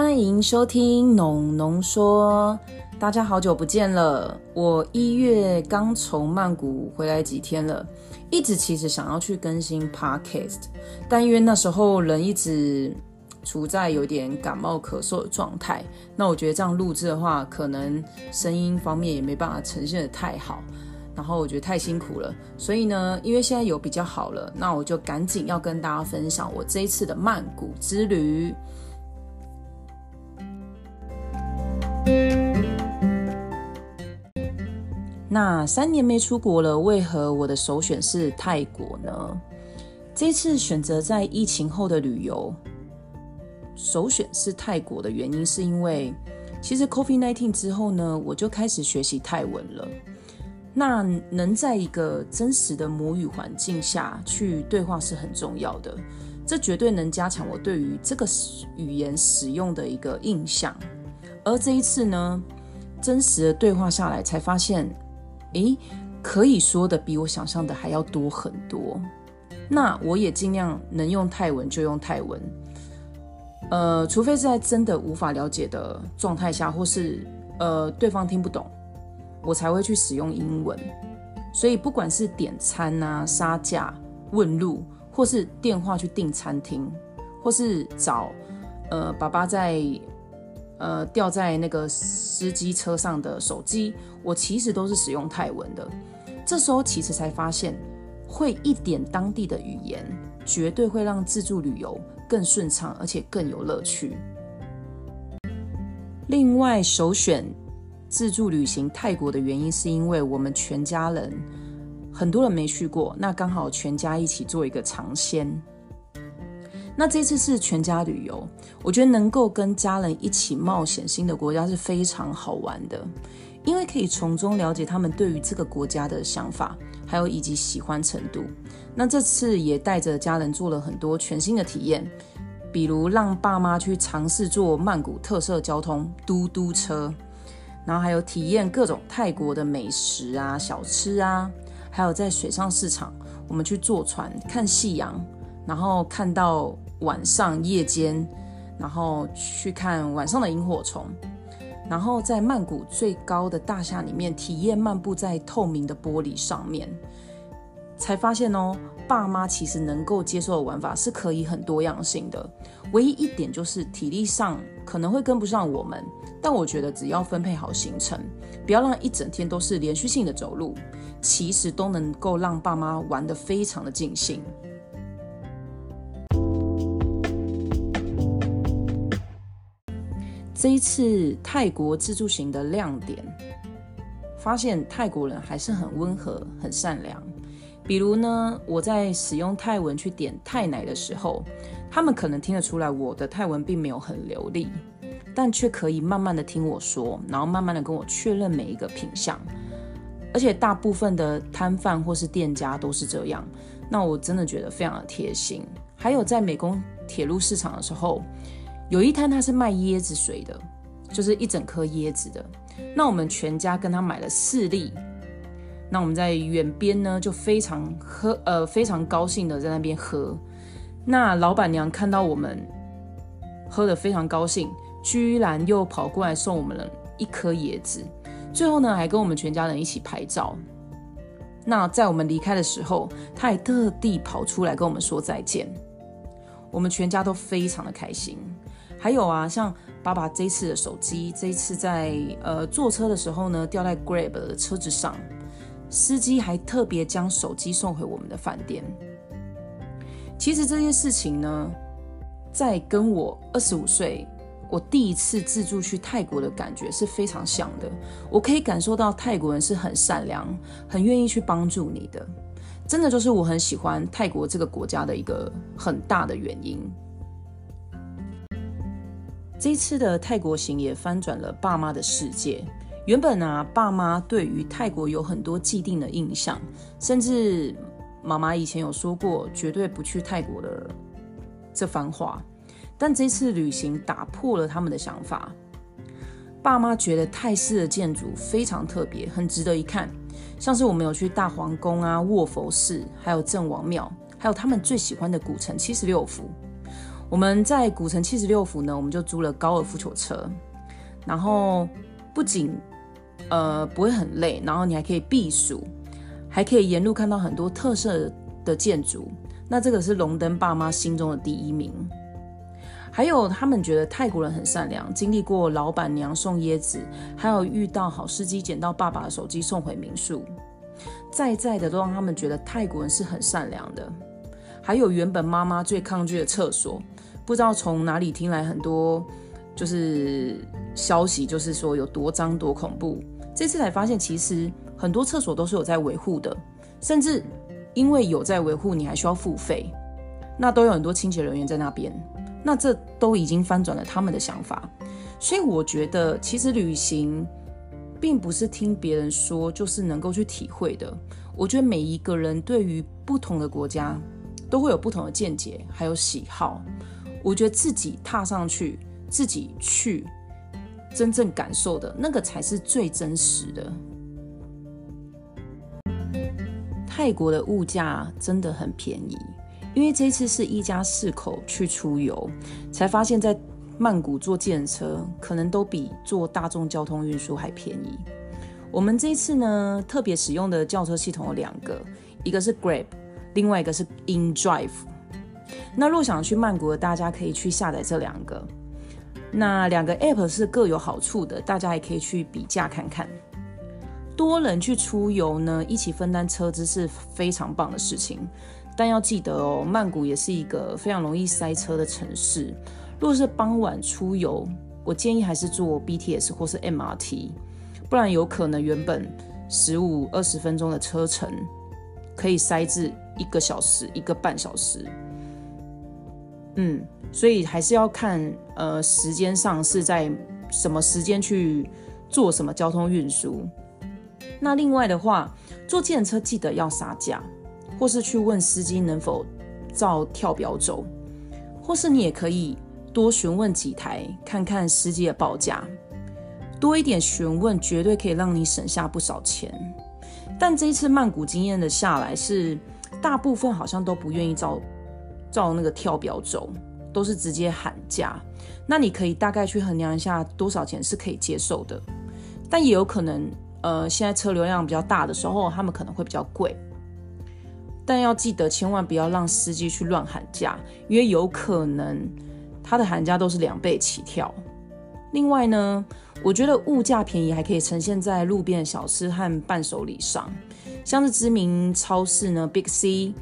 欢迎收听农农说，大家好久不见了。我一月刚从曼谷回来几天了，一直其实想要去更新 podcast，但因为那时候人一直处在有点感冒咳嗽的状态，那我觉得这样录制的话，可能声音方面也没办法呈现的太好，然后我觉得太辛苦了，所以呢，因为现在有比较好了，那我就赶紧要跟大家分享我这一次的曼谷之旅。那三年没出国了，为何我的首选是泰国呢？这次选择在疫情后的旅游，首选是泰国的原因，是因为其实 COVID-19 之后呢，我就开始学习泰文了。那能在一个真实的母语环境下去对话是很重要的，这绝对能加强我对于这个语言使用的一个印象。而这一次呢，真实的对话下来，才发现。诶，可以说的比我想象的还要多很多。那我也尽量能用泰文就用泰文，呃，除非是在真的无法了解的状态下，或是呃对方听不懂，我才会去使用英文。所以不管是点餐啊、杀价、问路，或是电话去订餐厅，或是找呃爸爸在。呃，掉在那个司机车上的手机，我其实都是使用泰文的。这时候其实才发现，会一点当地的语言，绝对会让自助旅游更顺畅，而且更有乐趣。另外，首选自助旅行泰国的原因，是因为我们全家人很多人没去过，那刚好全家一起做一个尝鲜。那这次是全家旅游，我觉得能够跟家人一起冒险新的国家是非常好玩的，因为可以从中了解他们对于这个国家的想法，还有以及喜欢程度。那这次也带着家人做了很多全新的体验，比如让爸妈去尝试坐曼谷特色交通嘟嘟车，然后还有体验各种泰国的美食啊、小吃啊，还有在水上市场，我们去坐船看夕阳，然后看到。晚上夜间，然后去看晚上的萤火虫，然后在曼谷最高的大厦里面体验漫步在透明的玻璃上面，才发现哦，爸妈其实能够接受的玩法是可以很多样性的。唯一一点就是体力上可能会跟不上我们，但我觉得只要分配好行程，不要让一整天都是连续性的走路，其实都能够让爸妈玩得非常的尽兴。这一次泰国自助行的亮点，发现泰国人还是很温和、很善良。比如呢，我在使用泰文去点泰奶的时候，他们可能听得出来我的泰文并没有很流利，但却可以慢慢的听我说，然后慢慢的跟我确认每一个品相。而且大部分的摊贩或是店家都是这样，那我真的觉得非常的贴心。还有在美工铁路市场的时候。有一摊他是卖椰子水的，就是一整颗椰子的。那我们全家跟他买了四粒。那我们在远边呢，就非常喝呃非常高兴的在那边喝。那老板娘看到我们喝的非常高兴，居然又跑过来送我们了一颗椰子。最后呢，还跟我们全家人一起拍照。那在我们离开的时候，他还特地跑出来跟我们说再见。我们全家都非常的开心。还有啊，像爸爸这次的手机，这一次在呃坐车的时候呢，掉在 Grab 的车子上，司机还特别将手机送回我们的饭店。其实这件事情呢，在跟我二十五岁我第一次自助去泰国的感觉是非常像的。我可以感受到泰国人是很善良，很愿意去帮助你的，真的就是我很喜欢泰国这个国家的一个很大的原因。这次的泰国行也翻转了爸妈的世界。原本啊，爸妈对于泰国有很多既定的印象，甚至妈妈以前有说过绝对不去泰国的这番话。但这次旅行打破了他们的想法。爸妈觉得泰式的建筑非常特别，很值得一看。像是我们有去大皇宫啊、卧佛寺，还有郑王庙，还有他们最喜欢的古城七十六府。我们在古城七十六府呢，我们就租了高尔夫球车，然后不仅呃不会很累，然后你还可以避暑，还可以沿路看到很多特色的建筑。那这个是龙登爸妈心中的第一名。还有他们觉得泰国人很善良，经历过老板娘送椰子，还有遇到好司机捡到爸爸的手机送回民宿，在在的都让他们觉得泰国人是很善良的。还有原本妈妈最抗拒的厕所，不知道从哪里听来很多就是消息，就是说有多脏多恐怖。这次才发现，其实很多厕所都是有在维护的，甚至因为有在维护，你还需要付费，那都有很多清洁人员在那边。那这都已经翻转了他们的想法，所以我觉得其实旅行并不是听别人说就是能够去体会的。我觉得每一个人对于不同的国家都会有不同的见解，还有喜好。我觉得自己踏上去，自己去真正感受的那个才是最真实的。泰国的物价真的很便宜。因为这次是一家四口去出游，才发现，在曼谷坐电车可能都比坐大众交通运输还便宜。我们这次呢，特别使用的轿车系统有两个，一个是 Grab，另外一个是 InDrive。那若想去曼谷的大家可以去下载这两个。那两个 App 是各有好处的，大家也可以去比价看看。多人去出游呢，一起分担车资是非常棒的事情。但要记得哦，曼谷也是一个非常容易塞车的城市。若是傍晚出游，我建议还是坐 BTS 或是 MRT，不然有可能原本十五二十分钟的车程，可以塞至一个小时、一个半小时。嗯，所以还是要看呃时间上是在什么时间去做什么交通运输。那另外的话，坐计程车记得要杀价。或是去问司机能否照跳表走，或是你也可以多询问几台，看看司机的报价，多一点询问绝对可以让你省下不少钱。但这一次曼谷经验的下来是，大部分好像都不愿意照照那个跳表走，都是直接喊价。那你可以大概去衡量一下多少钱是可以接受的，但也有可能，呃，现在车流量比较大的时候，他们可能会比较贵。但要记得，千万不要让司机去乱喊价，因为有可能他的喊价都是两倍起跳。另外呢，我觉得物价便宜还可以呈现在路边小吃和伴手礼上，像是知名超市呢，Big C，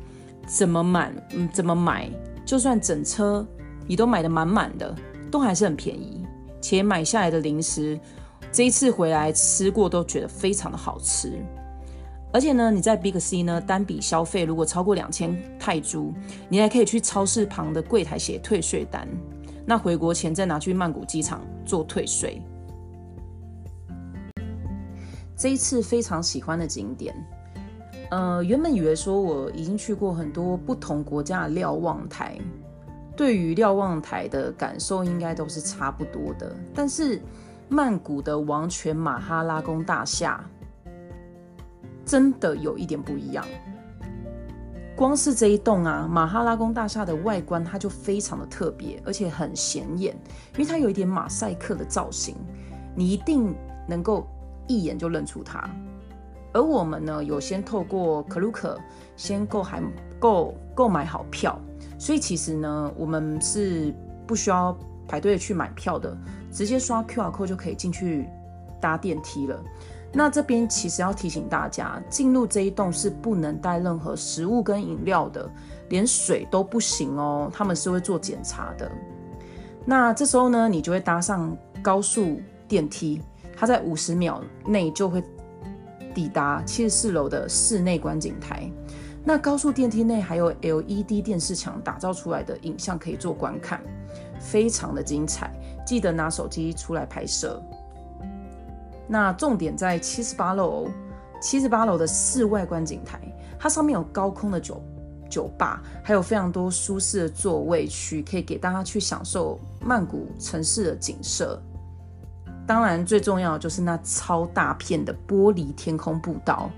怎么满怎么买，就算整车你都买的满满的，都还是很便宜。且买下来的零食，这一次回来吃过都觉得非常的好吃。而且呢，你在 Big C 呢单笔消费如果超过两千泰铢，你还可以去超市旁的柜台写退税单，那回国前再拿去曼谷机场做退税。这一次非常喜欢的景点，呃，原本以为说我已经去过很多不同国家的瞭望台，对于瞭望台的感受应该都是差不多的，但是曼谷的王权马哈拉宫大厦。真的有一点不一样。光是这一栋啊，马哈拉宫大厦的外观，它就非常的特别，而且很显眼，因为它有一点马赛克的造型，你一定能够一眼就认出它。而我们呢，有先透过可鲁可先购还购购买好票，所以其实呢，我们是不需要排队去买票的，直接刷 QR code 就可以进去搭电梯了。那这边其实要提醒大家，进入这一栋是不能带任何食物跟饮料的，连水都不行哦。他们是会做检查的。那这时候呢，你就会搭上高速电梯，它在五十秒内就会抵达七十四楼的室内观景台。那高速电梯内还有 LED 电视墙打造出来的影像可以做观看，非常的精彩。记得拿手机出来拍摄。那重点在七十八楼，七十八楼的室外观景台，它上面有高空的酒酒吧，还有非常多舒适的座位区，可以给大家去享受曼谷城市的景色。当然，最重要就是那超大片的玻璃天空步道。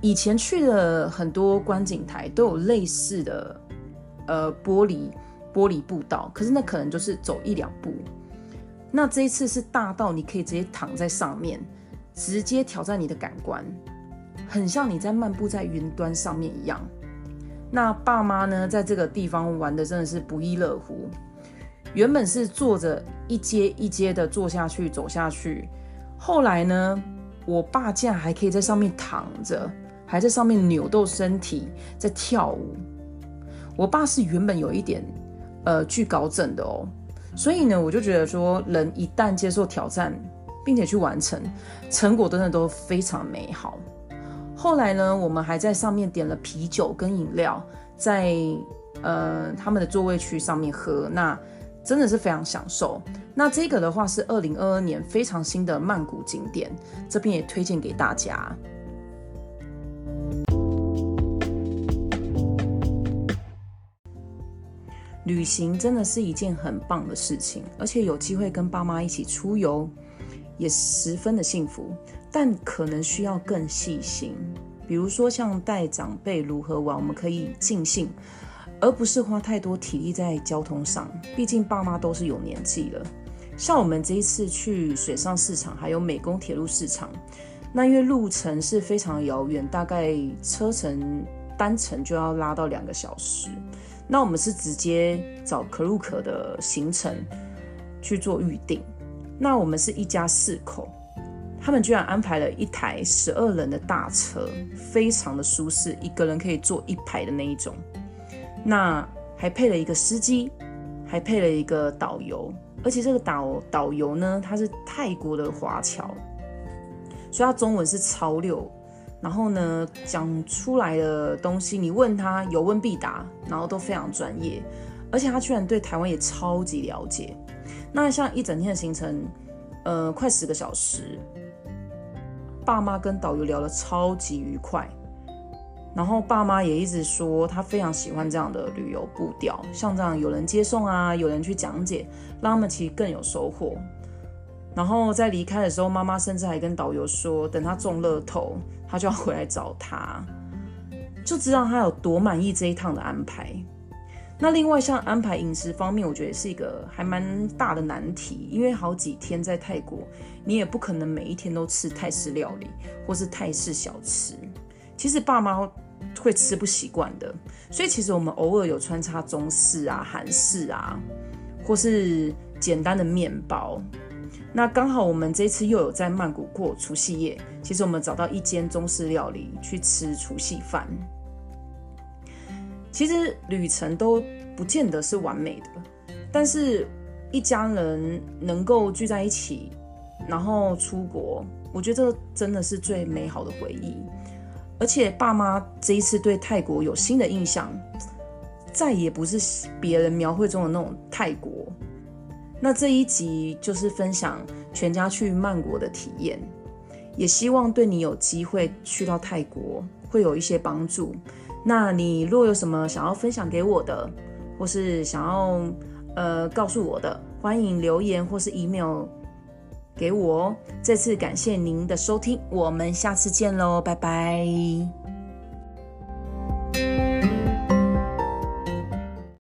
以前去的很多观景台都有类似的呃玻璃玻璃步道，可是那可能就是走一两步。那这一次是大到你可以直接躺在上面，直接挑战你的感官，很像你在漫步在云端上面一样。那爸妈呢，在这个地方玩的真的是不亦乐乎。原本是坐着一阶一阶的坐下去走下去，后来呢，我爸竟然还可以在上面躺着，还在上面扭动身体在跳舞。我爸是原本有一点呃惧高症的哦。所以呢，我就觉得说，人一旦接受挑战，并且去完成，成果真的都非常美好。后来呢，我们还在上面点了啤酒跟饮料，在呃他们的座位区上面喝，那真的是非常享受。那这个的话是二零二二年非常新的曼谷景点，这边也推荐给大家。旅行真的是一件很棒的事情，而且有机会跟爸妈一起出游，也十分的幸福。但可能需要更细心，比如说像带长辈如何玩，我们可以尽兴，而不是花太多体力在交通上。毕竟爸妈都是有年纪了。像我们这一次去水上市场，还有美工铁路市场，那因为路程是非常遥远，大概车程单程就要拉到两个小时。那我们是直接找可入可的行程去做预定。那我们是一家四口，他们居然安排了一台十二人的大车，非常的舒适，一个人可以坐一排的那一种。那还配了一个司机，还配了一个导游，而且这个导导游呢，他是泰国的华侨，所以他中文是超溜。然后呢，讲出来的东西，你问他有问必答，然后都非常专业，而且他居然对台湾也超级了解。那像一整天的行程，呃，快十个小时，爸妈跟导游聊得超级愉快，然后爸妈也一直说他非常喜欢这样的旅游步调，像这样有人接送啊，有人去讲解，让他们其实更有收获。然后在离开的时候，妈妈甚至还跟导游说，等他中乐透，他就要回来找他，就知道他有多满意这一趟的安排。那另外像安排饮食方面，我觉得是一个还蛮大的难题，因为好几天在泰国，你也不可能每一天都吃泰式料理或是泰式小吃，其实爸妈会吃不习惯的。所以其实我们偶尔有穿插中式啊、韩式啊，或是简单的面包。那刚好我们这次又有在曼谷过除夕夜，其实我们找到一间中式料理去吃除夕饭。其实旅程都不见得是完美的，但是一家人能够聚在一起，然后出国，我觉得真的是最美好的回忆。而且爸妈这一次对泰国有新的印象，再也不是别人描绘中的那种泰国。那这一集就是分享全家去曼谷的体验，也希望对你有机会去到泰国会有一些帮助。那你若有什么想要分享给我的，或是想要呃告诉我的，欢迎留言或是 email 给我哦。再次感谢您的收听，我们下次见喽，拜拜。